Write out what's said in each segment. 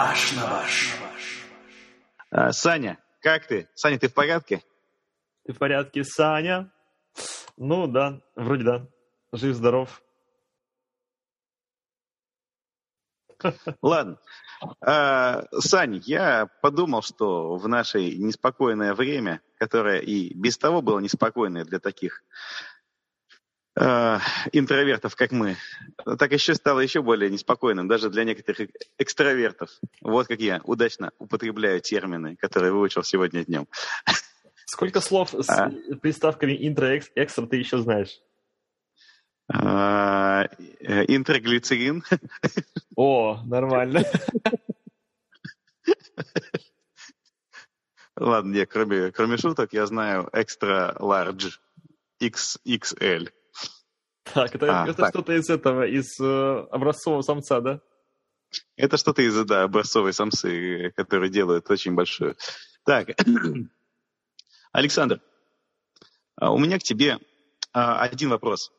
Ваш на ваш. А, Саня, как ты? Саня, ты в порядке? Ты в порядке, Саня? Ну да, вроде да. Жив-здоров. Ладно. А, Сань, я подумал, что в наше неспокойное время, которое и без того было неспокойное для таких э, интровертов, как мы, так еще стало еще более неспокойным, даже для некоторых экстравертов. Вот как я удачно употребляю термины, которые выучил сегодня днем. Сколько слов с А. приставками интро экстра ты еще знаешь? А, э, Интроглицерин, О, нормально. ладно, не, кроме, кроме шуток, я знаю экстра large, XXL. Так, это, А, это так. что-то из этого, из э, образцового самца, да? Это что-то из да, образцовой самсы, которые делают очень большую. Так, Александр, а, у меня к тебе а, один вопрос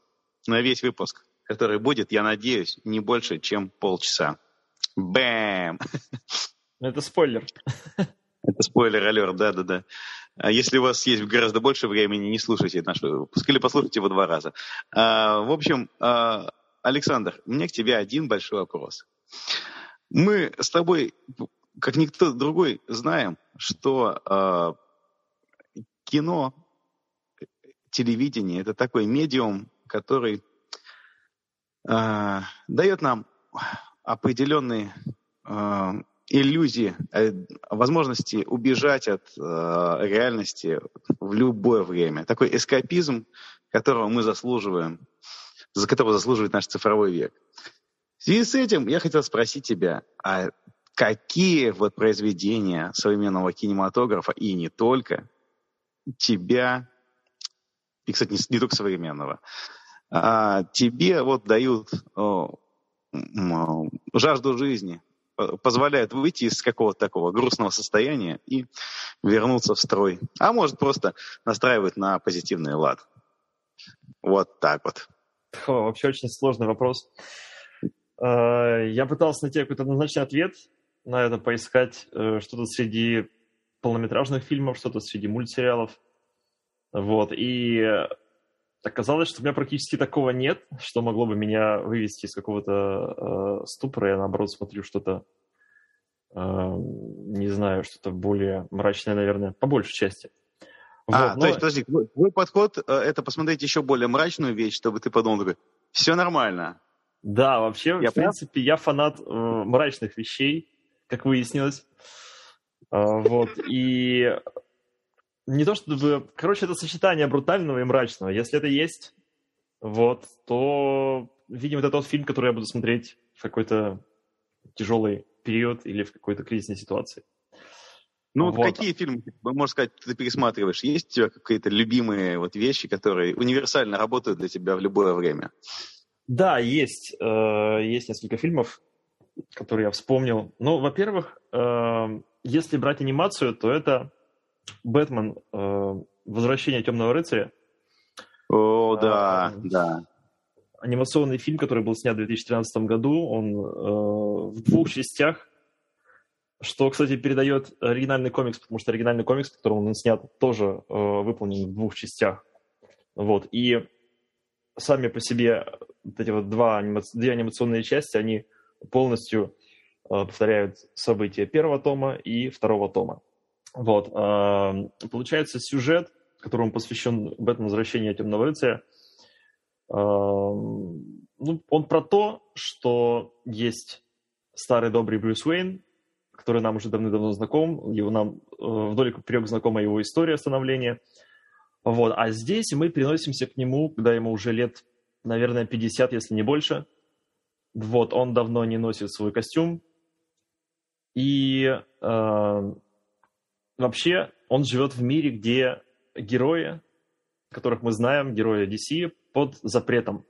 на весь выпуск, который будет, я надеюсь, не больше, чем полчаса. Бэм! Это спойлер. Это спойлер-алерт, да-да-да. А Если у вас есть гораздо больше времени, не слушайте наш выпуск или послушайте его два раза. А, В общем, а, Александр, у меня к тебе один большой вопрос. Мы с тобой, как никто другой, знаем, что кино, телевидение – это такой медиум, который дает нам определенные иллюзии, э, возможности убежать от э, реальности в любое время. Такой эскапизм, которого мы заслуживаем, за которого заслуживает наш цифровой век. В связи с этим я хотел спросить тебя, а какие вот произведения современного кинематографа и не только тебя, и, кстати, не, не только современного, а, тебе вот дают о, м, жажду жизни, по- позволяют выйти из какого-то такого грустного состояния и вернуться в строй. А может просто настраивает на позитивный лад. Вот так вот. О, вообще очень сложный вопрос. Э, Я пытался найти какой-то однозначный ответ на это, поискать э, что-то среди полнометражных фильмов, что-то среди мультсериалов. Вот. И э, оказалось, что у меня практически такого нет, что могло бы меня вывести из какого-то э, ступора. Я, наоборот, смотрю что-то, э, не знаю, что-то более мрачное, наверное, по большей части. а, Вот, то но- есть, подожди, твой, подход э, это посмотреть еще более мрачную вещь, чтобы ты подумал такой, все нормально. Да, вообще, Я в принципе, я фанат э, мрачных вещей, как выяснилось. А, вот, и не то чтобы... Короче, это сочетание брутального и мрачного. Если это есть, вот, то, видимо, это тот фильм, который я буду смотреть в какой-то тяжелый период или в какой-то кризисной ситуации. Ну, вот какие фильмы, можно сказать, ты пересматриваешь? Есть у тебя какие-то любимые вот вещи, которые универсально работают для тебя в любое время? Да, есть. э, есть несколько фильмов, которые я вспомнил. Ну, во-первых, э, если брать анимацию, то это «Бэтмен. э, Возвращение темного рыцаря». О, да, А, да. Анимационный фильм, который был снят в 2013 году. Он э, в двух частях. Что, кстати, передает оригинальный комикс, потому что оригинальный комикс, в котором он снят, тоже э, выполнен в двух частях. Вот. И сами по себе вот эти вот два анима- две анимационные части, они полностью э, повторяют события первого тома и второго тома. Вот. Получается, сюжет, которому посвящен Бэтмен Возвращение Темного рыцаря, ну, он про то, что есть старый добрый Брюс Уэйн, который нам уже давно-давно знаком, его нам э, вдоль и поперек знакома его история становления. Вот. А здесь мы переносимся к нему, когда ему уже лет, наверное, 50, если не больше. Вот, он давно не носит свой костюм. И э, вообще он живет в мире, где герои, которых мы знаем, герои DC, под запретом.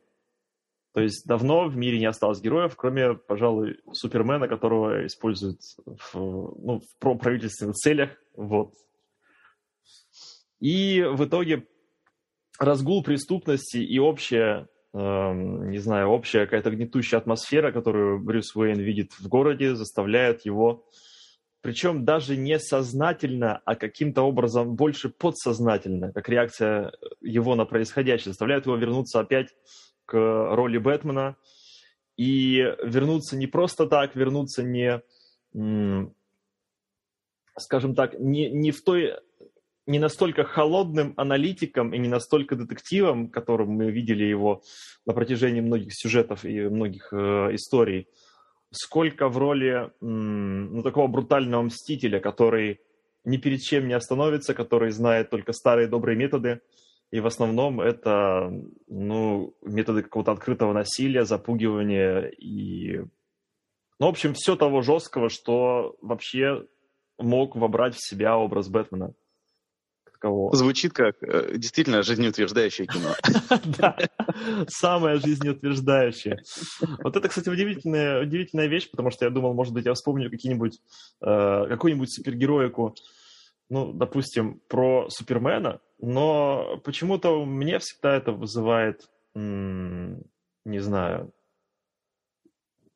То есть давно в мире не осталось героев, кроме, пожалуй, Супермена, которого используют в, ну, в правительственных целях. Вот. И в итоге разгул преступности и общая не знаю, общая какая-то гнетущая атмосфера, которую Брюс Уэйн видит в городе, заставляет его, причем даже не сознательно, а каким-то образом больше подсознательно, как реакция его на происходящее, заставляет его вернуться опять к роли Бэтмена. И вернуться не просто так, вернуться не, скажем так, не, не в той не настолько холодным аналитиком и не настолько детективом, которым мы видели его на протяжении многих сюжетов и многих э, историй, сколько в роли ну, такого брутального мстителя, который ни перед чем не остановится, который знает только старые добрые методы, и в основном это ну, методы какого-то открытого насилия, запугивания и... Ну, в общем, все того жесткого, что вообще мог вобрать в себя образ Бэтмена такового. Звучит как э, действительно жизнеутверждающее кино. Да, самое жизнеутверждающее. Вот это, кстати, удивительная, удивительная вещь, потому что я думал, может быть, я вспомню какие-нибудь, э, какую-нибудь супергероику, ну, допустим, про Супермена, но почему-то мне всегда это вызывает, не знаю,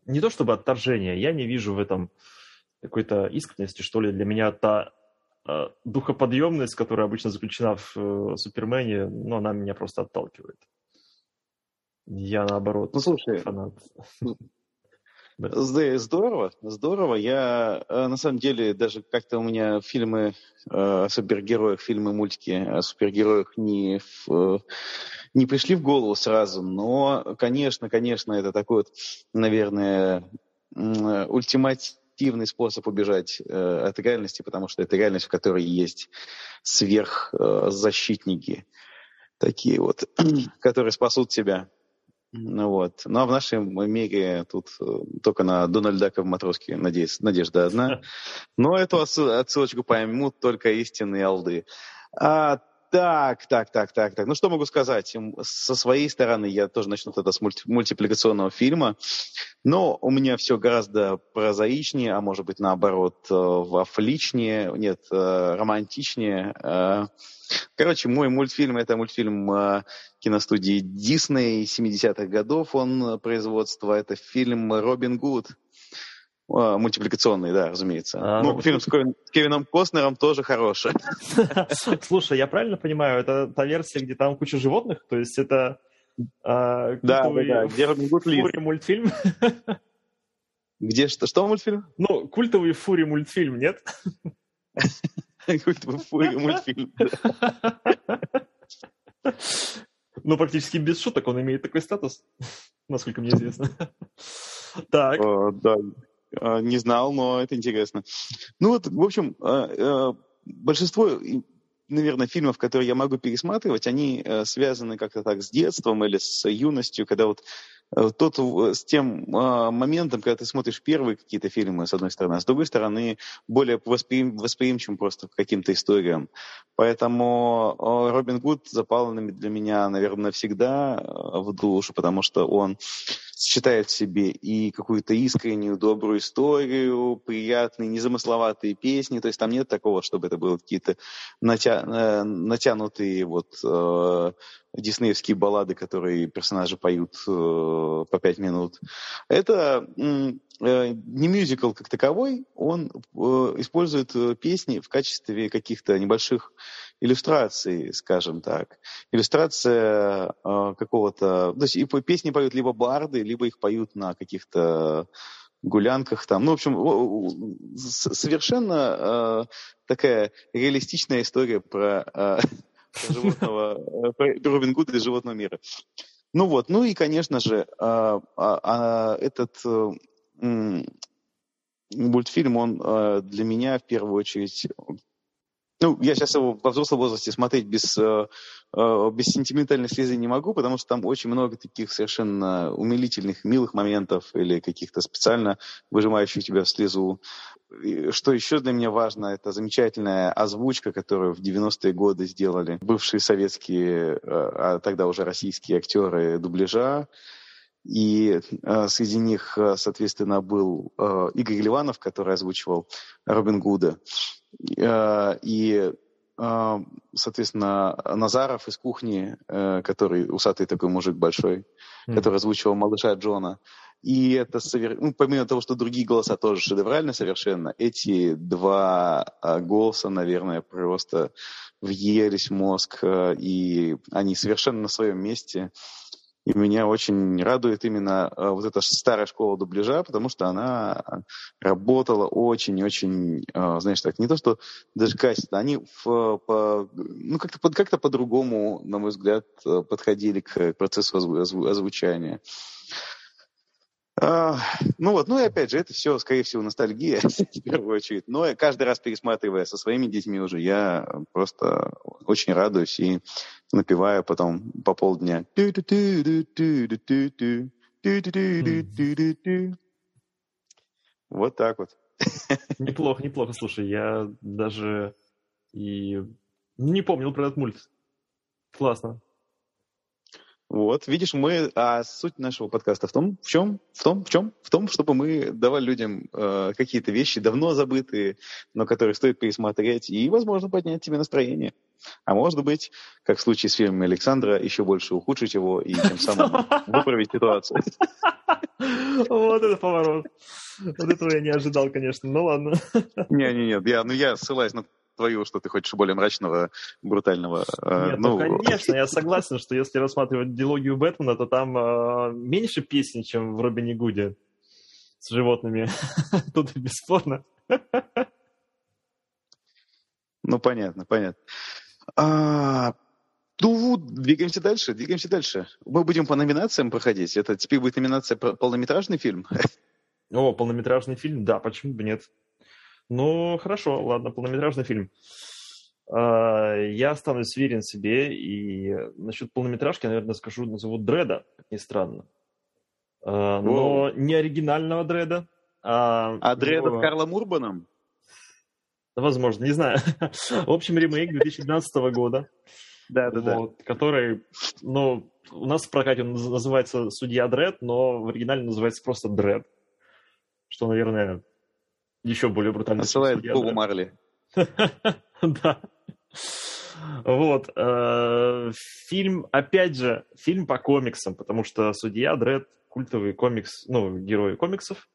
не то чтобы отторжение, я не вижу в этом какой-то искренности, что ли. Для меня та духоподъемность, которая обычно заключена в э, Супермене, ну, она меня просто отталкивает. Я, наоборот, ну, слушай, фанат. Здорово, здорово. Я, э, на самом деле, даже как-то у меня фильмы о супергероях, фильмы, мультики о супергероях не, в, не пришли в голову сразу. Но, конечно, конечно, это такой вот, наверное, ультиматив эффективный способ убежать э, от реальности, потому что это реальность, в которой есть сверхзащитники, э, такие вот, которые спасут тебя. Ну вот. Ну а в нашем мире тут э, только на Дональда Дака в матроске надеюсь, надежда одна. Но эту отсылочку поймут только истинные алды. А так, так, так, так, так. Ну, что могу сказать? Со своей стороны я тоже начну тогда с мульти- мультипликационного фильма. Но у меня все гораздо прозаичнее, а может быть, наоборот, э, вафличнее, нет, э, романтичнее. Э. Короче, мой мультфильм – это мультфильм киностудии Дисней 70-х годов, он производство. Это фильм «Робин Гуд». А, мультипликационный, да, разумеется. А, ну, ну, фильм с, Кевин, с Кевином Костнером тоже хороший. Слушай, я правильно понимаю, это та версия, где там куча животных? То есть это а, да, да, да, где Робин Гуд Фури мультфильм? Где что, что мультфильм? Ну, культовый Фури мультфильм, нет? Культовый Фури мультфильм. Ну, практически без шуток он имеет такой статус, насколько мне известно. Так. Да, а, не знал, но это интересно. Ну вот, в общем, а, а, большинство наверное, фильмов, которые я могу пересматривать, они э, связаны как-то так с детством или с юностью, когда вот Э, тот с тем а, моментом, когда ты смотришь первые какие-то фильмы, с одной стороны, а с другой стороны, более восприим, восприимчивым просто к каким-то историям. Поэтому Робин Гуд запал для меня, наверное, навсегда э, в душу, потому что он сочетает в себе и какую-то искреннюю, добрую историю, приятные, незамысловатые песни. То есть там нет такого, чтобы это были какие-то натя... Э, натянутые вот диснеевские баллады, которые персонажи поют э, по пять минут. Это э, не мюзикл как таковой, он э, использует э, песни в качестве каких-то небольших иллюстраций, скажем так. Иллюстрация э, какого-то... То есть и песни поют либо барды, либо их поют на каких-то гулянках там. Ну, в общем, совершенно э, такая реалистичная история про э, животного, э, Робин Гуда из животного мира. Ну вот, ну и, конечно же, а, а этот э, мультфильм, он э, для меня в первую очередь ну, я сейчас его во взрослом возрасте смотреть без, э, э, без сентиментальной слезы не могу, потому что там очень много таких совершенно умилительных, милых моментов или каких-то специально выжимающих тебя в слезу. И что еще для меня важно, это замечательная озвучка, которую в 90-е годы сделали бывшие советские, э, а тогда уже российские актеры дубляжа. И среди них, соответственно, был Игорь Ливанов, который озвучивал Робин Гуда. Э, и э, соответственно, Назаров из кухни, э, который усатый такой мужик большой, mm. который озвучивал малыша Джона. И это, совер... ну, помимо того, что другие голоса тоже шедевральны совершенно, эти два голоса, наверное, просто въелись в мозг, и они совершенно на своем месте. И меня очень радует именно э, вот эта старая школа дубляжа, потому что она работала очень-очень, э, знаешь, так, не то что даже качественно, они в, по, ну, как-то, под, как-то по-другому, на мой взгляд, подходили к процессу озвучания. А, ну вот, ну и опять же, это все, скорее всего, ностальгия, в первую очередь. Но каждый раз пересматривая со своими детьми уже, я просто очень радуюсь и напиваю потом по полдня. Вот так вот. Неплохо, неплохо. Слушай, я даже и не помнил про этот мульт. Классно. Вот, видишь, мы, а суть нашего подкаста в том, в чем, в том, в чем, в том, чтобы мы давали людям э, какие-то вещи давно забытые, но которые стоит пересмотреть и, возможно, поднять тебе настроение. А может быть, как в случае с фильмом Александра, еще больше ухудшить его и тем самым выправить ситуацию. Вот это поворот. Вот этого я не ожидал, конечно. Ну ладно. Не-не-не, я, ну я ссылаюсь на твою, что ты хочешь более мрачного, брутального. Э, Нет, ну, ну, конечно, я согласен, что если рассматривать дилогию Бэтмена, то там э, меньше песен, чем в Робине Гуде с животными. Тут бесспорно. Ну, понятно, понятно. А, ну, двигаемся дальше, двигаемся дальше. Мы будем по номинациям проходить. Это теперь будет номинация полнометражный фильм. О, полнометражный фильм? Да, почему бы нет? Ну, хорошо, ладно, полнометражный фильм. А, я останусь верен себе, и насчет полнометражки, наверное, скажу, назову Дреда, как ни странно. А, но не оригинального Дреда, а... А Дреда с Карлом Урбаном? Возможно, не знаю. В общем, ремейк 2012 года. Да, да, да. Который, ну, у нас в прокате он называется «Судья Дред», но в оригинале называется просто «Дред». Что, наверное, еще более брутально. Посылает Богу Марли. Да. Вот. Э, фильм, опять же, фильм по комиксам, потому что Судья Дред культовый комикс, ну, герой комиксов.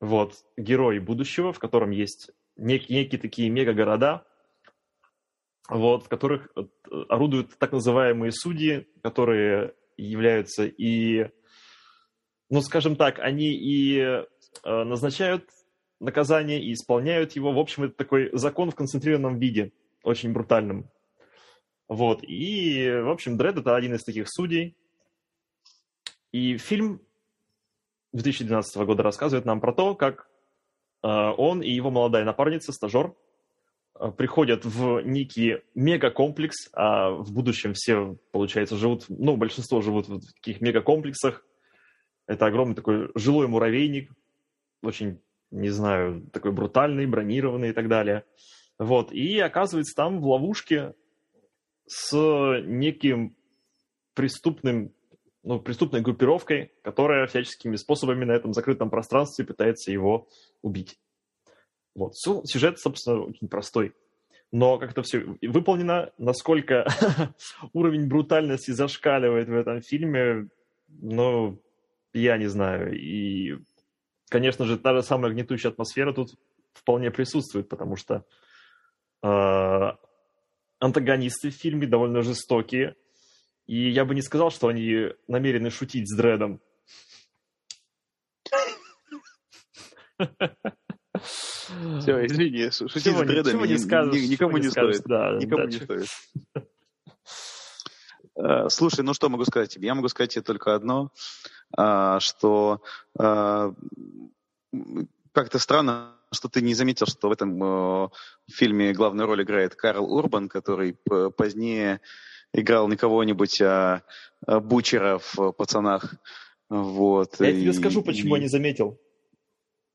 Вот. Герой будущего, в котором есть некие, некие такие мега-города, вот, в которых э, орудуют так называемые судьи, которые являются и, ну, скажем так, они и э, назначают наказание и исполняют его. В общем, это такой закон в концентрированном виде, очень брутальным. Вот. И, в общем, Дред это один из таких судей. И фильм 2012 года рассказывает нам про то, как э, он и его молодая напарница, стажер, э, приходят в некий мегакомплекс, а в будущем все, получается, живут, ну, большинство живут в таких мегакомплексах. Это огромный такой жилой муравейник, очень не знаю, такой брутальный, бронированный и так далее. Вот, и оказывается там в ловушке с неким преступным, ну, преступной группировкой, которая всяческими способами на этом закрытом пространстве пытается его убить. Вот, сюжет, собственно, очень простой. Но как это все выполнено, насколько уровень брутальности зашкаливает в этом фильме, ну, я не знаю. И конечно же, та же самая гнетущая атмосфера тут вполне присутствует, потому что э, антагонисты в фильме довольно жестокие, и я бы не сказал, что они намерены шутить с Дредом. Все, извини, шутить с Дредом не скажешь, никому не стоит. Да, никому не стоит. Э, слушай, ну что могу сказать тебе? Я могу сказать тебе только одно, что а, как-то странно, что ты не заметил, что в этом фильме главную роль играет Карл Урбан, который позднее играл не кого-нибудь, а, а Бучера в «Пацанах». Вот. Я и, тебе скажу, почему и... я не заметил.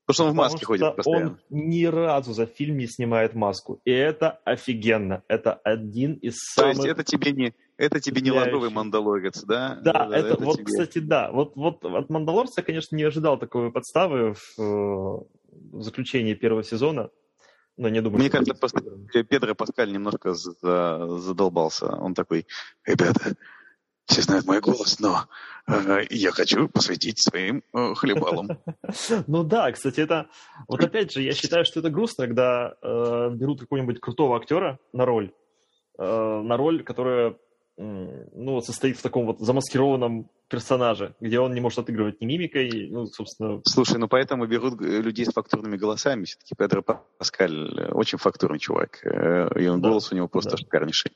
Потому что он в маске ходит постоянно. он ни разу за фильм не снимает маску. И это офигенно. Это один из самых... То есть это тебе не, это тебе не ладовый мандалорец, да? Да, это, это вот, тебе... кстати, да. Вот, вот от мандалорца конечно, не ожидал такой подставы в, в заключении первого сезона. Но не думаю, Мне кажется, просто Педро Паскаль немножко задолбался. Он такой, ребята, все знают мой голос, но э, я хочу посвятить своим э, хлебалам. Ну да, кстати, это... Вот опять же, я считаю, что это грустно, когда э, берут какого-нибудь крутого актера на роль, э, на роль, которая ну, состоит в таком вот замаскированном персонаже, где он не может отыгрывать ни мимикой, ну, собственно... Слушай, ну поэтому берут людей с фактурными голосами. Все-таки Педро Паскаль очень фактурный чувак, и он, да, голос у него просто да. шикарнейший.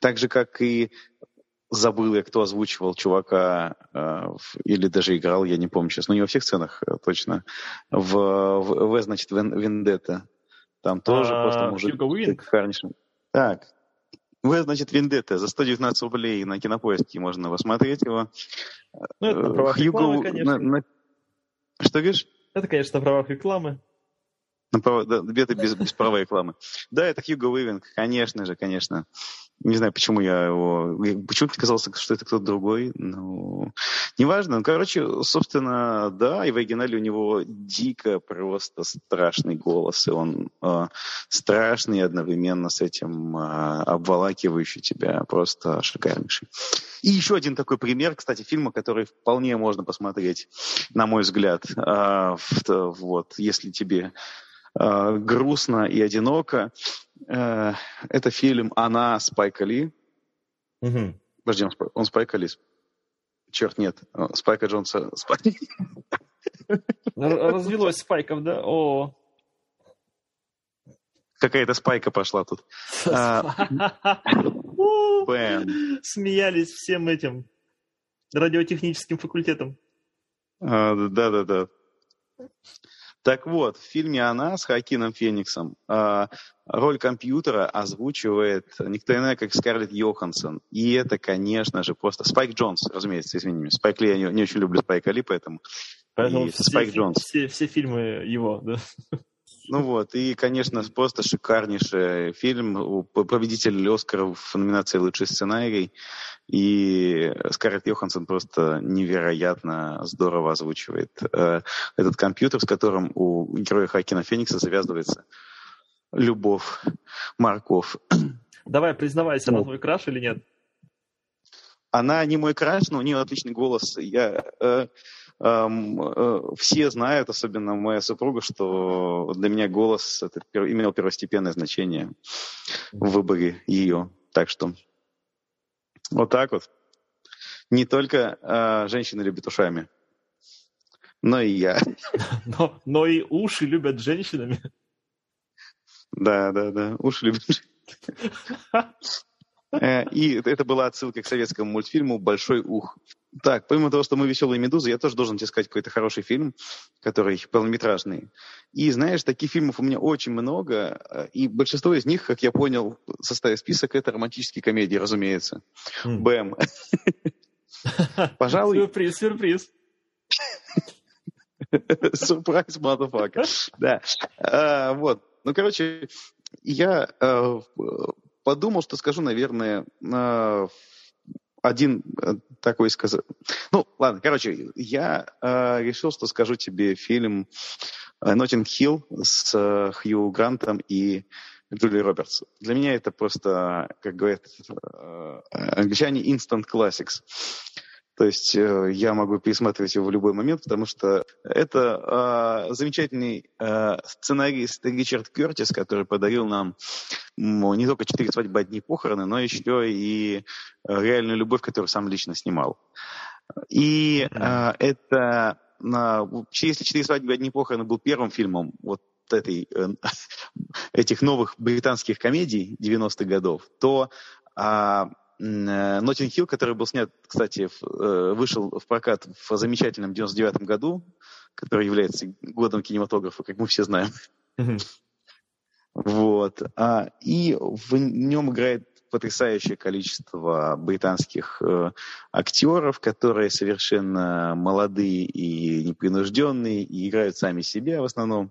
Так же, как и забыл я, кто озвучивал чувака, э, или даже играл, я не помню сейчас, но не во всех сценах э, точно, в, в, в значит, Вендетта. Там тоже а, просто мужик. Так, В, значит, Вендетта за 119 рублей на кинопоиске можно посмотреть его. Ну, это на э, правах Хьюго... рекламы, конечно. На, на... Что говоришь? Это, конечно, на правах рекламы. На право... да, без, без права рекламы. Да, это Хьюго Уивинг, конечно же, конечно. Не знаю, почему я его... Почему-то казалось, что это кто-то другой. Ну, неважно. Ну, короче, собственно, да, и в оригинале у него дико просто страшный голос. И он э, страшный одновременно с этим э, обволакивающий тебя. Просто шикарнейший. И еще один такой пример, кстати, фильма, который вполне можно посмотреть, на мой взгляд. Э, вот, если тебе э, грустно и одиноко. Э, это фильм «Она» Спайка Ли. Угу. Подожди, он, он Спайка Ли? Черт, нет. Спайка Джонса. Спайк... Развелось спайков, да? О. Какая-то спайка пошла тут. А, Смеялись всем этим радиотехническим факультетом. А, да-да-да. Так вот, в фильме «Она» с Хакином Фениксом э, роль компьютера озвучивает никто иной, как Скарлетт Йоханссон. И это, конечно же, просто... Спайк Джонс, разумеется, извини меня. Спайк Ли, я не, не очень люблю Спайка Ли, поэтому... Поэтому и все, Спайк Джонс. Все, все фильмы его, да. Ну вот, и, конечно, просто шикарнейший фильм. Победитель Оскара в номинации «Лучший сценарий». И Скарлетт Йоханссон просто невероятно здорово озвучивает э, этот компьютер, с которым у героя Хакина Феникса завязывается любовь Марков. Давай, признавайся, ну, она твой краш или нет? Она не мой краш, но у нее отличный голос. Я... Э, все знают, особенно моя супруга, что для меня голос это имел первостепенное значение в выборе ее. Так что вот так вот. Не только э, женщины любят ушами, но и я. Но, но и уши любят женщинами. Да, да, да. Уши любят Э, и это была отсылка к советскому мультфильму «Большой ух». Так, помимо того, что мы «Веселые медузы», я тоже должен тебе сказать какой-то хороший фильм, который полнометражный. И знаешь, таких фильмов у меня очень много, э, и большинство из них, как я понял, составив список, это романтические комедии, разумеется. Mm. Бэм. Пожалуй... Сюрприз, сюрприз. Сюрприз, motherfucker. Да. А, вот. Ну, короче, я э, подумал, что скажу, наверное, один э, такой сказал. Ну, ладно, короче, я э, решил, что скажу тебе фильм «Ноттинг Хилл» с э, Хью Грантом и Джули Робертс. Для меня это просто, как говорят э, англичане, instant classics. То есть э, я могу пересматривать его в любой момент, потому что это э, замечательный э, сценарист Ричард Кертис, который подарил нам ну, не только «Четыре свадьбы, одни похороны», но еще и э, «Реальную любовь», которую сам лично снимал. И э, это, э, если «Четыре свадьбы, одни похороны» был первым фильмом вот этой, э, этих новых британских комедий 90-х годов, то э, Нотинг Хилл, который был снят, кстати, э, вышел в прокат в замечательном 99 году, который является годом кинематографа, как мы все знаем. Вот. А, и в нем играет потрясающее количество британских э, актеров, которые совершенно молодые и непринужденные, и играют сами себя в основном.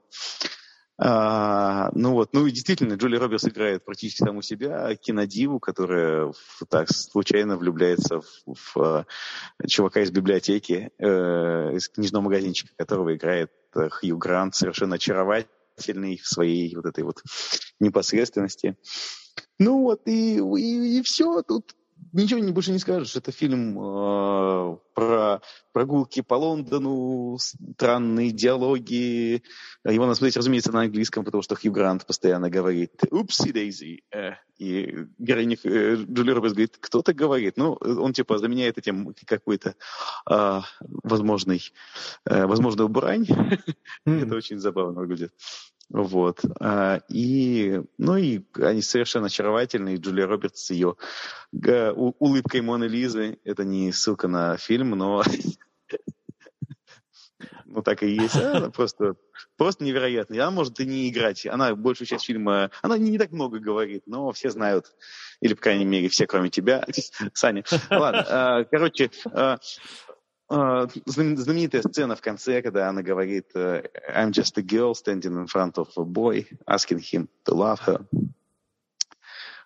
А, ну вот, ну и действительно, Джули Робертс играет практически саму себя, кинодиву, которая так случайно влюбляется в, в, в чувака из библиотеки, э, из книжного магазинчика, которого играет э, Хью Грант, совершенно очаровательный в своей вот этой вот непосредственности. Ну вот, и, и, и все, тут ничего не, больше не скажешь. Это фильм э, про прогулки по Лондону, странные диалоги. Его надо смотреть, разумеется, на английском, потому что Хью Грант постоянно говорит «Упси, Дейзи». Э, и героиня э, Джули Робертс говорит «Кто-то говорит». Ну, он типа заменяет этим какой-то э, возможный, э, возможную брань. Это очень забавно выглядит. Вот. А, и, ну и они совершенно очаровательные. Джулия Робертс с ее улыбкой Моны Лизы. Это не ссылка на фильм, но ну так и есть. Она просто, просто невероятно. Она может и не играть. Она большую часть фильма, она не, не так много говорит, но все знают, или, по крайней мере, все, кроме тебя, Саня. Ладно, а, короче, а, а, знаменитая сцена в конце, когда она говорит э, «I'm just a girl standing in front of a boy, asking him to love her».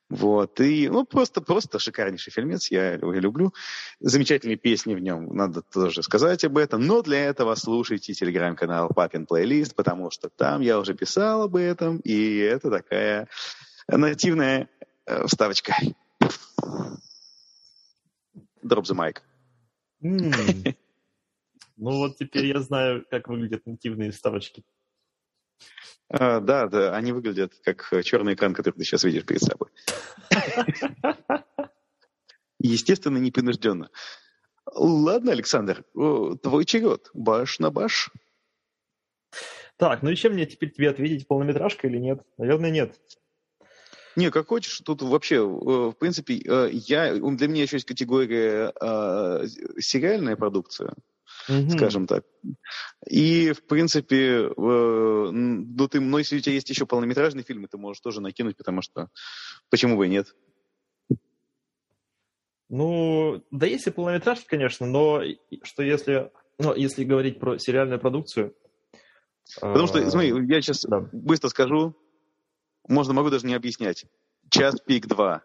Вот, и, ну, просто, просто шикарнейший фильмец, я его люблю. Замечательные песни в нем, надо тоже сказать об этом. Но для этого слушайте телеграм-канал Папин Плейлист, потому что там я уже писал об этом, и это такая нативная э, вставочка. Drop the mic. Ну вот теперь я знаю, как выглядят нативные вставочки. А, да, да, они выглядят как черный экран, который ты сейчас видишь перед собой. Естественно, непринужденно. Ладно, Александр, твой черед. Баш на баш. Так, ну и чем мне теперь тебе ответить, полнометражка или нет? Наверное, нет. Не, как хочешь, тут вообще, э, в принципе, э, я, для меня еще есть категория э, сериальная продукция, mm-hmm. скажем так. И, в принципе, ну, ты, но если у тебя есть еще полнометражный фильм, ты можешь тоже накинуть, потому что почему бы и нет? Ну, да есть и полнометражка, конечно, но что если, ну, если говорить про сериальную продукцию... Потому что, смотри, я сейчас да. быстро скажу, можно, могу даже не объяснять. Час пик 2.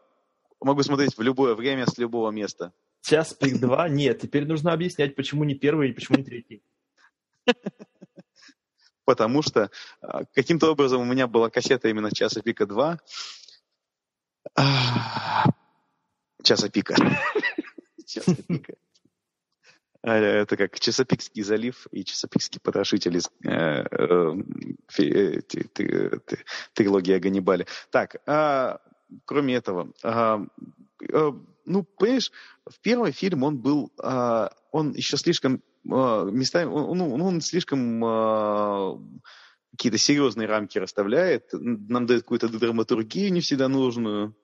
Могу смотреть в любое время с любого места. Час пик 2? Нет, теперь нужно объяснять, почему не первый и почему не третий. Потому что а, каким-то образом у меня была кассета именно часа пика 2. Часа пика. Часа пика. А, это как Чесопикский залив и Чесопикский потрошитель из э, э, трилогии о Ганнибале. Так, а, кроме этого, а, а, ну, понимаешь, в первый фильм он был, а, он еще слишком а, местами, он, ну, он слишком а, какие-то серьезные рамки расставляет, нам дает какую-то драматургию не всегда нужную.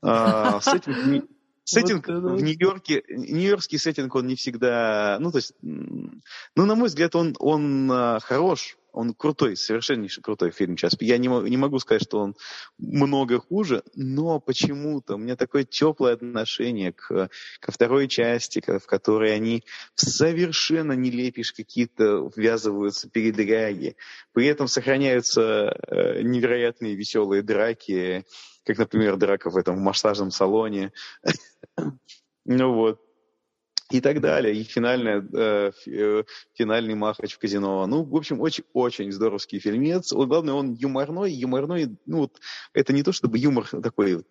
С этим Сеттинг вот, в Нью-Йорке, нью-йоркский сеттинг, он не всегда, ну, то есть, ну, на мой взгляд, он, он а, хорош, он крутой, совершеннейший крутой фильм сейчас. Я не, не могу сказать, что он много хуже, но почему-то у меня такое теплое отношение к, ко второй части, в которой они совершенно не лепишь какие-то ввязываются передряги. При этом сохраняются э, невероятные веселые драки, как, например, драка в этом массажном салоне. ну вот. И так далее. И финальная, э, э, финальный махач в казино. Ну, в общем, очень-очень здоровский фильмец. Вот, главное, он юморной. Юморной, ну, вот, это не то, чтобы юмор такой, вот,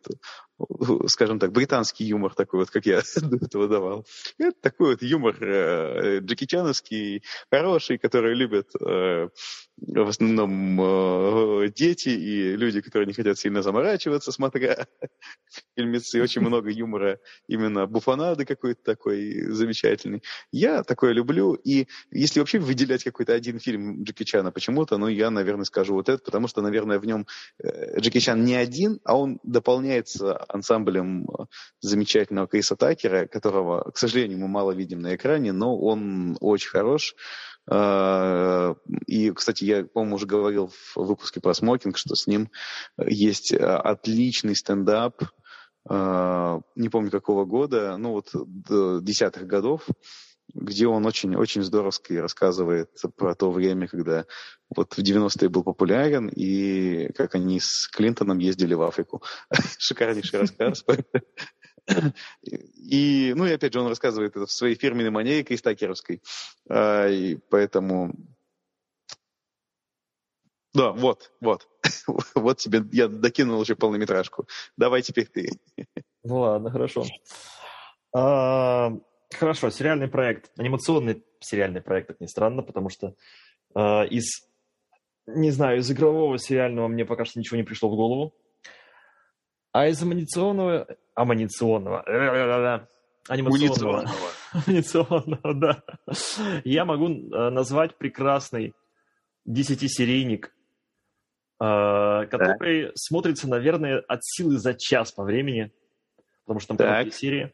скажем так, британский юмор такой, вот, как я до этого давал. Это такой вот юмор э, Джеки Чановский, хороший, который любят э, в основном э, дети и люди, которые не хотят сильно заморачиваться, смотря фильмецы. Очень много юмора, именно буфонады какой-то такой замечательный. Я такое люблю, и если вообще выделять какой-то один фильм Джеки Чана почему-то, ну, я, наверное, скажу вот это, потому что, наверное, в нем э, Джеки Чан не один, а он дополняется ансамблем э, замечательного Криса Такера, которого, к сожалению, мы мало видим на экране, но он очень хорош. А, и, кстати, я, по-моему, уже говорил в выпуске про смокинг, что с ним есть а, отличный стендап, не помню какого года, ну вот десятых годов, где он очень-очень здоровски рассказывает про то время, когда вот в 90-е был популярен, и как они с Клинтоном ездили в Африку. Шикарнейший рассказ. И, ну и опять же, он рассказывает это в своей фирменной манере кристакеровской. А, и поэтому Да, вот, вот. вот тебе я докинул уже полнометражку. Давай теперь ты. Ну ладно, хорошо. Хорошо, сериальный проект. Анимационный сериальный проект, как ни странно, потому что а, из, не знаю, из игрового сериального мне пока что ничего не пришло в голову. А из амуниционного... Амуниционного... Анимационного. Анимационного, да. Я могу э, назвать прекрасный десятисерийник, э, который так. смотрится, наверное, от силы за час по времени, потому что там короткие серии.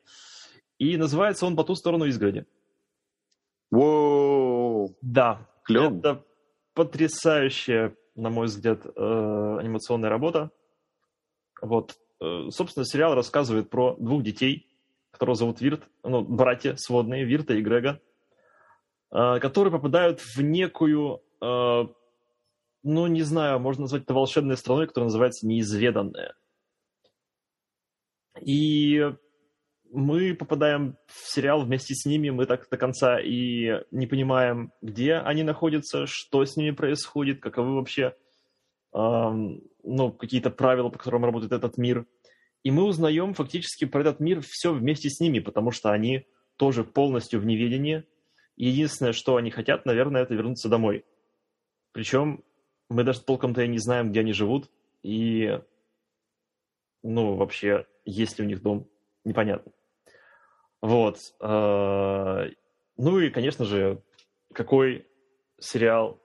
И называется он «По ту сторону изгороди». Воу! Да. Клёв. Это потрясающая, на мой взгляд, э, анимационная работа. Вот. Собственно, сериал рассказывает про двух детей, которого зовут Вирт, ну, братья сводные, Вирта и Грега, э, которые попадают в некую, э, ну, не знаю, можно назвать это волшебной страной, которая называется Неизведанная. И мы попадаем в сериал вместе с ними, мы так до конца и не понимаем, где они находятся, что с ними происходит, каковы вообще эм, ну, какие-то правила, по которым работает этот мир – и мы узнаем фактически про этот мир все вместе с ними, потому что они тоже полностью в неведении. Единственное, что они хотят, наверное, это вернуться домой. Причем мы даже толком-то и не знаем, где они живут. И, ну, вообще, есть ли у них дом, непонятно. Вот. А, ну и, конечно же, какой сериал,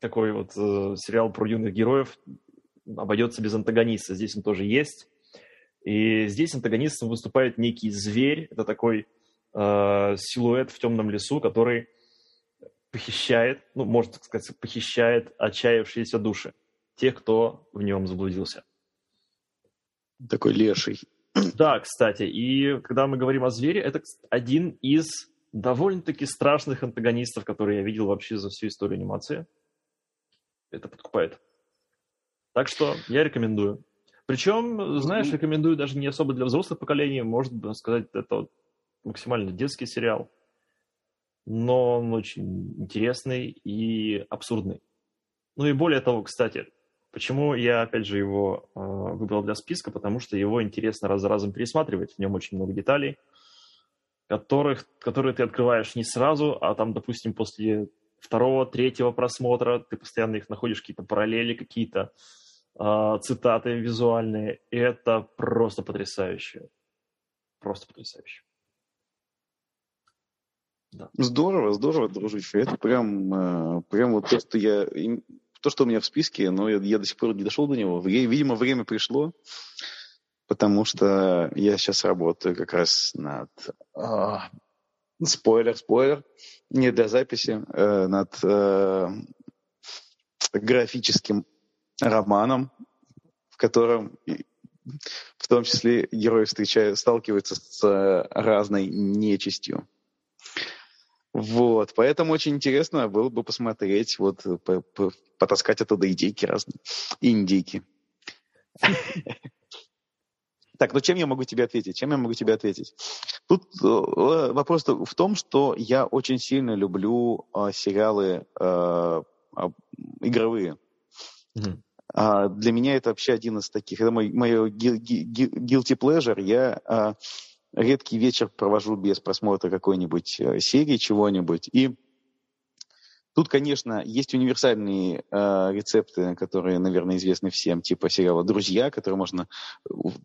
какой вот э, сериал про юных героев обойдется без антагониста. Здесь он тоже есть. И здесь антагонистом выступает некий зверь, это такой э, силуэт в темном лесу, который похищает, ну, можно так сказать, похищает отчаявшиеся души, тех, кто в нем заблудился. Такой леший. Да, кстати, и когда мы говорим о звере, это один из довольно-таки страшных антагонистов, которые я видел вообще за всю историю анимации. Это подкупает. Так что я рекомендую. Причем, знаешь, рекомендую даже не особо для взрослых поколений, можно сказать, это вот максимально детский сериал, но он очень интересный и абсурдный. Ну и более того, кстати, почему я, опять же, его э, выбрал для списка, потому что его интересно раз за разом пересматривать, в нем очень много деталей, которых, которые ты открываешь не сразу, а там, допустим, после второго, третьего просмотра ты постоянно их находишь, какие-то параллели, какие-то а, цитаты визуальные. И это просто потрясающе. Просто потрясающе. Да. Здорово, здорово, дружище. Это прям, э, прям вот то, что я, то, что у меня в списке, но я, я до сих пор не дошел до него. Видимо, время пришло, потому что я сейчас работаю как раз над а, спойлер, спойлер, не для записи, э, над э, графическим романом, в котором в том числе герои встречают, сталкиваются с э, разной нечистью. Вот, поэтому очень интересно было бы посмотреть, вот, по, по, потаскать оттуда идейки разные, индейки. Так, ну чем я могу тебе ответить? Чем я могу тебе ответить? Тут э, вопрос в том, что я очень сильно люблю э, сериалы э, игровые. Mm-hmm. А, для меня это вообще один из таких, это мой, мой guilty pleasure. Я а, редкий вечер провожу без просмотра какой-нибудь э, серии, чего-нибудь. И Тут, конечно, есть универсальные э, рецепты, которые, наверное, известны всем, типа сериала «Друзья», который можно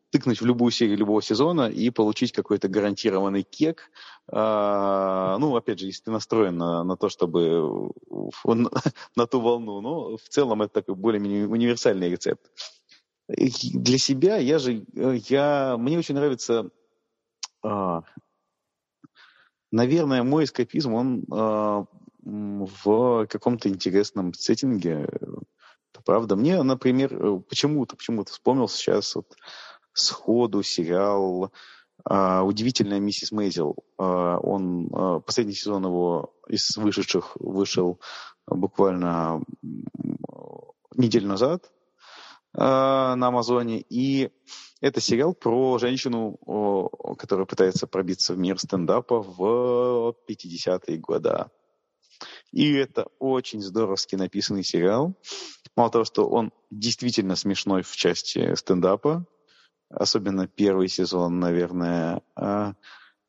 тыкнуть в любую серию любого сезона и получить какой-то гарантированный кек. Э, ну, опять же, если ты настроен на, на то, чтобы на, на ту волну. Но в целом это такой более-менее универсальный рецепт. Для себя я же, я, мне очень нравится э, наверное, мой эскапизм, он э, в каком-то интересном сеттинге. Это правда. Мне, например, э, почему-то, почему-то вспомнил сейчас вот сходу сериал э, «Удивительная миссис Мейзел». Он, последний сезон его из вышедших вышел буквально неделю назад на Амазоне. И это сериал про женщину, которая пытается пробиться в мир стендапа в 50-е годы. И это очень здоровски написанный сериал. Мало того, что он действительно смешной в части стендапа, особенно первый сезон, наверное, а,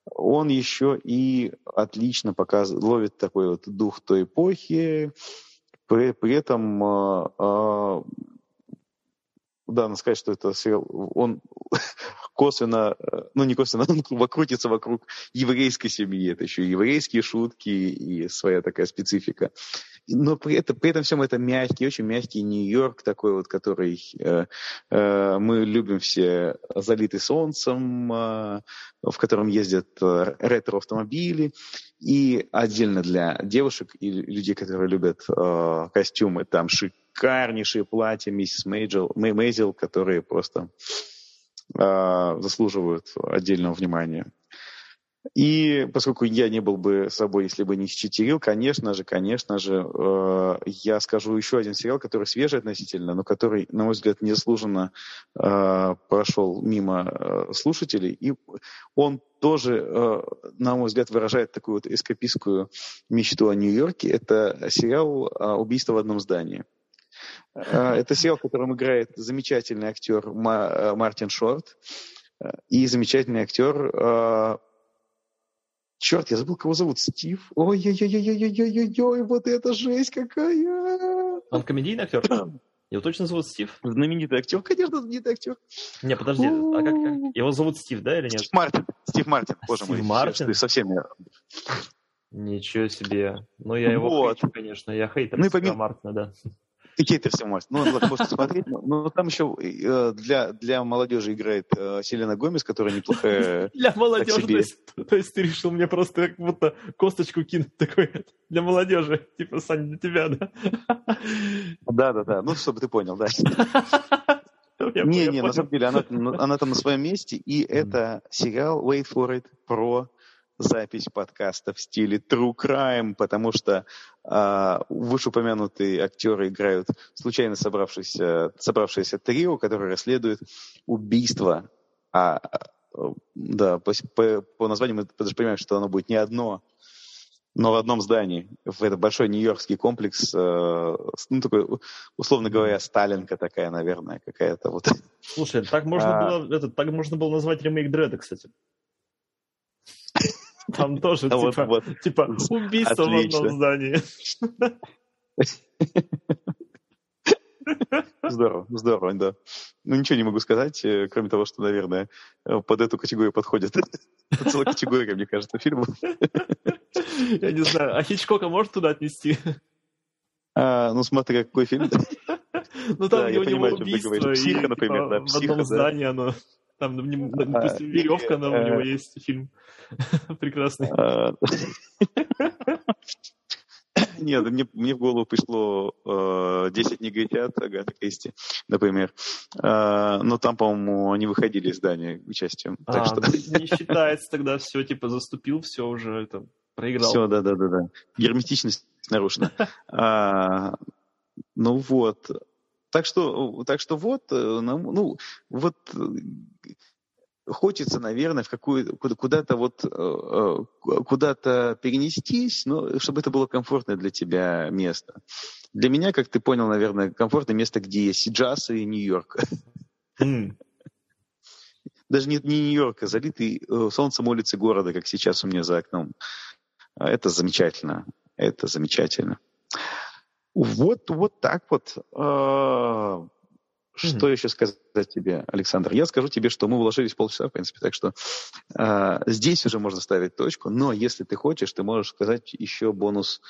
он еще и отлично показывает, ловит такой вот дух той эпохи, при, при этом а, а, да, надо сказать, что это сериал, он косвенно, ну не косвенно, он крутится вокруг еврейской семьи, это еще еврейские шутки и своя такая специфика. Но при этом, при этом всем это мягкий, очень мягкий Нью-Йорк такой вот, который э, э, мы любим все, залитый солнцем, э, в котором ездят э, ретро-автомобили. И отдельно для девушек и людей, которые любят э, костюмы, там шикарнейшие платья миссис Мейджел, Мейзел, которые просто э, заслуживают отдельного внимания. И поскольку я не был бы собой, если бы не считерил, конечно же, конечно же, э, я скажу еще один сериал, который свежий относительно, но который, на мой взгляд, незаслуженно э, прошел мимо э, слушателей. И он тоже, э, на мой взгляд, выражает такую вот эскапистскую мечту о Нью-Йорке. Это сериал э, «Убийство в одном здании». Э, это сериал, в котором играет замечательный актер э, Мартин Шорт и замечательный актер Черт, я забыл, кого зовут. Стив. Ой-ой-ой-ой-ой-ой-ой, вот это жесть какая! Он комедийный актер? Его точно зовут Стив? Знаменитый актер, конечно, знаменитый актер. Не, подожди, а как, как? Его зовут Стив, да, или нет? Стив Мартин. Стив Мартин, боже Стив мой. Мартин? Ты совсем... Ничего себе. Ну, я его Вот. хейчу, конечно. Я хейтер Ну Стива помимо- Мартина, да. Хейтер все может. Ну, надо просто смотреть. Но, но там еще э, для, для молодежи играет э, Селена Гомес, которая неплохая. Для молодежи, то есть, то есть ты решил мне просто как будто косточку кинуть такой для молодежи, типа, Сань, для тебя, да? Да-да-да. Ну, чтобы ты понял, да. Я- Не, я не, понял. на самом деле она, она там на своем месте, и это сериал Wait for it про запись подкаста в стиле True Crime, потому что а, вышеупомянутые актеры играют случайно собравшееся, собравшееся трио, которое расследует убийство. А, а, да, по, по- по названию мы даже понимаем, что оно будет не одно, но в одном здании. В этот большой нью-йоркский комплекс, э, ну, такой, условно говоря, Сталинка такая, наверное, какая-то вот. Слушай, так можно А. было, это, так можно было назвать ремейк Дреда, кстати. Там тоже, А типа, вот. типа убийство в одном здании. Здорово, здорово, да. Ну, ничего не могу сказать, э, кроме того, что, наверное, э, под эту категорию подходит целая категория, мне кажется, фильмов. Я не знаю, а Хичкока может туда отнести? А, ну, смотри, какой фильм. Ну, Да, там я у него понимаю, о чем ты убийство, говоришь. и, «Психо», например, типа, да, в «Психо», одном да. здании оно... Там, допустим, А, веревка, но у него э, есть фильм прекрасный. А, Нет, мне, мне в голову пришло э, «10 негритят» Агаты Кристи, например. А, но там, по-моему, они выходили из здания к участию. Так А, что ну, не считается тогда все, типа, заступил, все уже это, проиграл. все, да-да-да. Герметичность нарушена. А, ну вот. Так что, так что вот, э, ну, вот э, хочется, наверное, в какую куда- куда-то вот э, э, куда-то перенестись, но чтобы это было комфортное для тебя место. Для меня, как ты понял, наверное, комфортное место, где есть джаз и Нью-Йорк. М, Даже не, не Нью-Йорк, а залитый э, солнцем улицы города, как сейчас у меня за окном. А Это замечательно. Это замечательно. Вот, вот так вот. Что Мгм. еще сказать тебе, Александр? Я скажу тебе, что мы уложились полчаса, в принципе, так что а, здесь уже можно ставить точку, но если ты хочешь, ты можешь сказать еще бонус,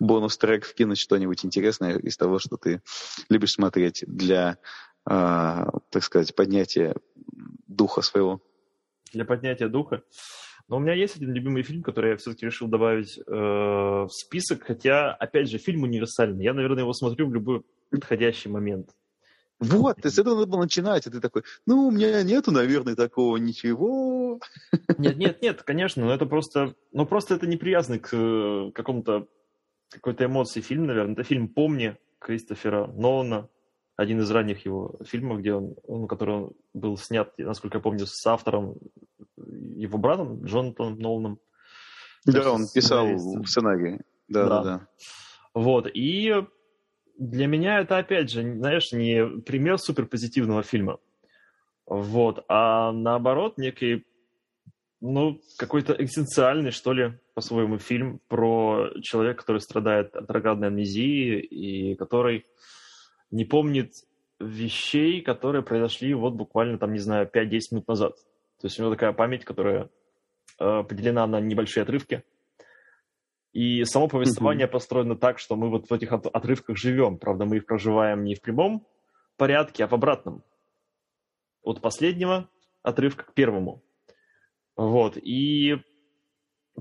бонус трек, вкинуть что-нибудь интересное из того, что ты любишь смотреть для, а, так сказать, поднятия духа своего. Для поднятия духа. Но у меня есть один любимый фильм, который я все-таки решил добавить э, в список, хотя, опять же, фильм универсальный. Я, наверное, его смотрю в любой подходящий момент. Вот, ты с этого надо было начинать, и ты такой, ну, у меня нету, наверное, такого ничего. Нет, нет, нет, конечно, но это просто, ну просто это не привязано к э, какому-то какой-то эмоции фильм, наверное. Это фильм «Помни» Кристофера Нолана, один из ранних его фильмов, где он, он, который он был снят, насколько я помню, с автором, его братом Джонатаном Ноланом. То Да, есть он писал сценарии. да, да, да. Вот, и для меня это, опять же, знаешь, не пример суперпозитивного фильма. Вот, а наоборот, некий, ну, какой-то экзистенциальный, что ли, по-своему, фильм про человека, который страдает от рогадной амнезии и который не помнит вещей, которые произошли вот буквально, там, не знаю, 5-10 минут назад. То есть у него такая память, которая э, поделена на небольшие отрывки. И само повествование mm-hmm. построено так, что мы вот в этих отрывках живем. Правда, мы их проживаем не в прямом порядке, а в обратном. От последнего отрывка к первому. Вот. И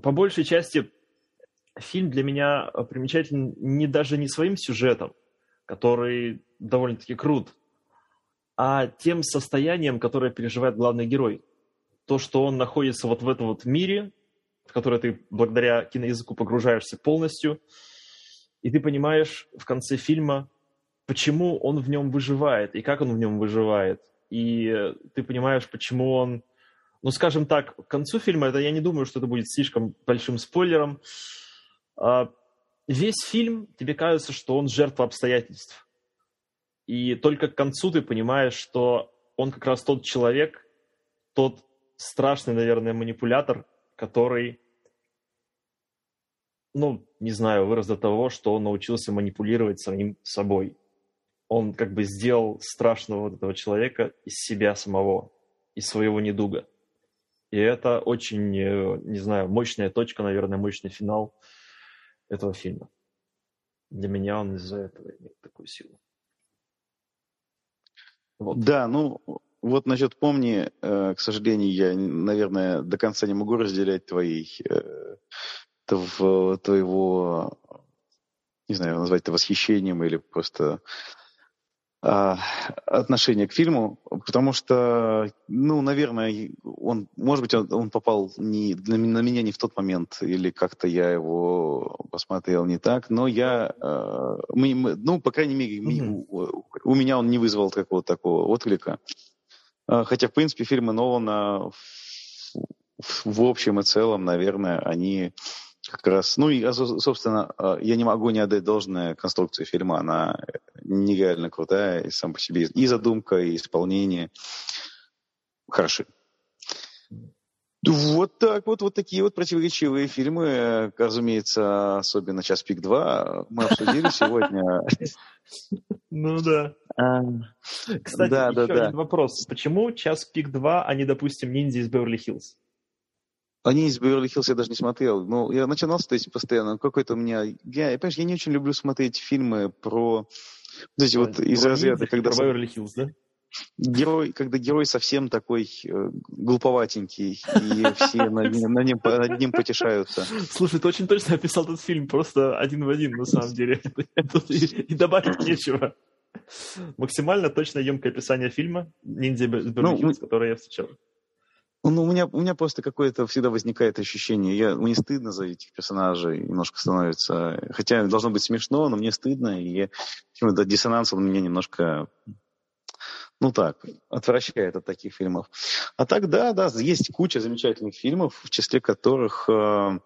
по большей части фильм для меня примечателен не даже не своим сюжетом, который довольно-таки крут, а тем состоянием, которое переживает главный герой. То, что он находится вот в этом вот мире, в который ты благодаря киноязыку погружаешься полностью, и ты понимаешь в конце фильма, почему он в нем выживает и как он в нем выживает. И ты понимаешь, почему он... Ну, скажем так, к концу фильма, это я не думаю, что это будет слишком большим спойлером. А, весь фильм, тебе кажется, что он жертва обстоятельств. И только к концу ты понимаешь, что он как раз тот человек, тот страшный, наверное, манипулятор, который, ну, не знаю, вырос до того, что он научился манипулировать самим собой. Он как бы сделал страшного вот этого человека из себя самого, из своего недуга. И это очень, э, не знаю, мощная точка, наверное, мощный финал этого фильма. Для меня он из-за этого имеет такую силу. Вот. Да, ну, вот насчет «Помни», э, к сожалению, я, наверное, до конца не могу разделять твои, э, твоего, не знаю, назвать это восхищением или просто а, отношение к фильму, потому что, ну, наверное, он, может быть, он, он попал не, на, на меня не в тот момент, или как-то я его посмотрел не так, но я, э, мы, мы, ну, по крайней мере, mm-hmm. у, у меня он не вызвал какого-то такого отклика. А, хотя, в принципе, фильмы Нолана в, общем и целом, наверное, они как раз, ну и, а, собственно, а, я не могу не отдать должное конструкции фильма, она нереально крутая, и сам по себе и задумка, и исполнение хороши. Вот так вот, вот такие вот противоречивые фильмы, разумеется, особенно «Час пик 2» мы обсудили сегодня. Ну да. Кстати, еще один вопрос. Почему «Час пик 2», а не, допустим, «Ниндзя из Беверли-Хиллз»? Они из Беверли-Хиллз я даже не смотрел. Ну, я начинал смотреть постоянно. Какой-то у меня... Я, понимаешь, я не очень люблю смотреть фильмы про... Вот эти вот из разряда, когда... Про Беверли-Хиллз, да? Герой, когда герой совсем такой э, глуповатенький, и все над ним потешаются. Слушай, ты очень точно описал этот фильм, просто один в один, на самом деле. Тут и, и добавить нечего. Максимально точно емкое описание фильма «Ниндзя Беверли ну, которое я встречал. Ну, у меня, у меня просто какое-то всегда возникает ощущение, я, мне стыдно за этих персонажей, немножко становится, хотя должно быть смешно, но мне стыдно, и я, этот диссонанс он меня немножко, ну так, отвращает от таких фильмов. А так, да, да, есть куча замечательных фильмов, в числе которых э,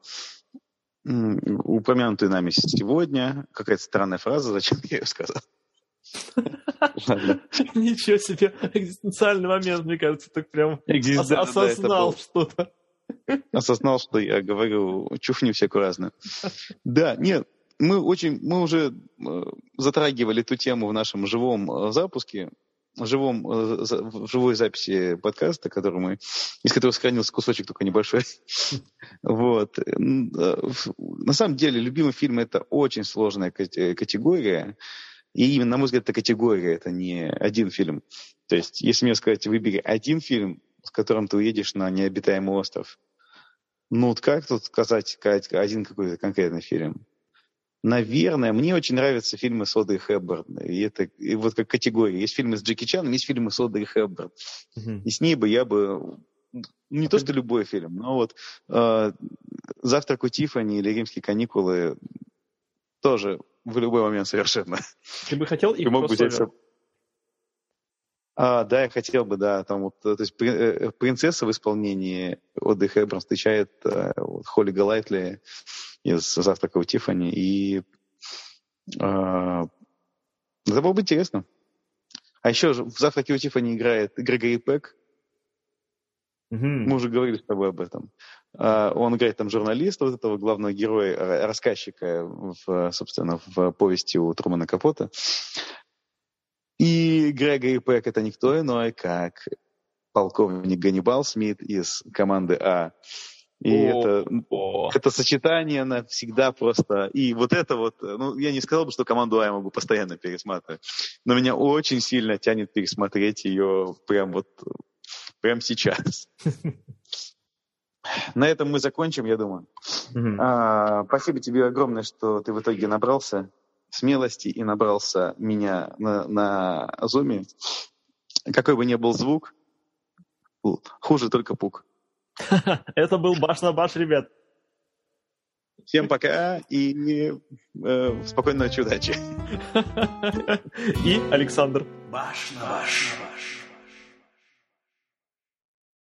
упомянутые нами сегодня, какая-то странная фраза, зачем я ее сказал? Ничего себе, экзистенциальный момент, мне кажется, так прям осознал что-то. Осознал, что я говорю чушню всякую разную. Да, нет, мы очень, мы уже э, затрагивали эту тему в нашем живом э, запуске, живом, э, в живой записи подкаста, который мы, из которого сохранился кусочек только небольшой. Вот. На самом деле, любимый фильм – это очень сложная категория. И именно, на мой взгляд, эта категория, это не один фильм. То есть, если мне сказать, выбери один фильм, с которым ты уедешь на необитаемый остров, ну вот как тут сказать один какой-то конкретный фильм? Наверное, мне очень нравятся фильмы с Одой Хэбборн. И это и вот как категория. Есть фильмы с Джеки Чаном, есть фильмы с Одой Хэбборн. Uh-huh. И с ней бы я бы ну, не то, что любой фильм, но вот э, «Завтрак у Тиффани» или «Римские каникулы» тоже в любой момент совершенно. Ты бы хотел их мог взять... А, да, я хотел бы, да. Там вот, то есть э, принцесса в исполнении Оды Хэбберн встречает вот, Холли Галайтли из «Завтрака у Тиффани». И э, это было бы интересно. А еще в «Завтраке у Тиффани» играет Грегори Пэк. Угу. Мы уже говорили с тобой об этом. Uh, он играет там журналиста, вот этого главного героя, рассказчика, в, собственно, в повести у Трумана Капота. И Грегори Пэк это никто иной, как полковник Ганнибал Смит из команды А. И о, это, о. это сочетание навсегда просто... И вот это вот... Ну, я не сказал бы, что команду А я могу постоянно пересматривать, но меня очень сильно тянет пересмотреть ее прям вот... Прям сейчас. На этом мы закончим, я думаю. А, спасибо тебе огромное, что ты в итоге набрался смелости и набрался меня на, на Zoom. Какой бы ни был звук, хуже только пук. Это был баш на баш, ребят. Всем пока и э, спокойной ночи, удачи. И Александр. Баш на баш.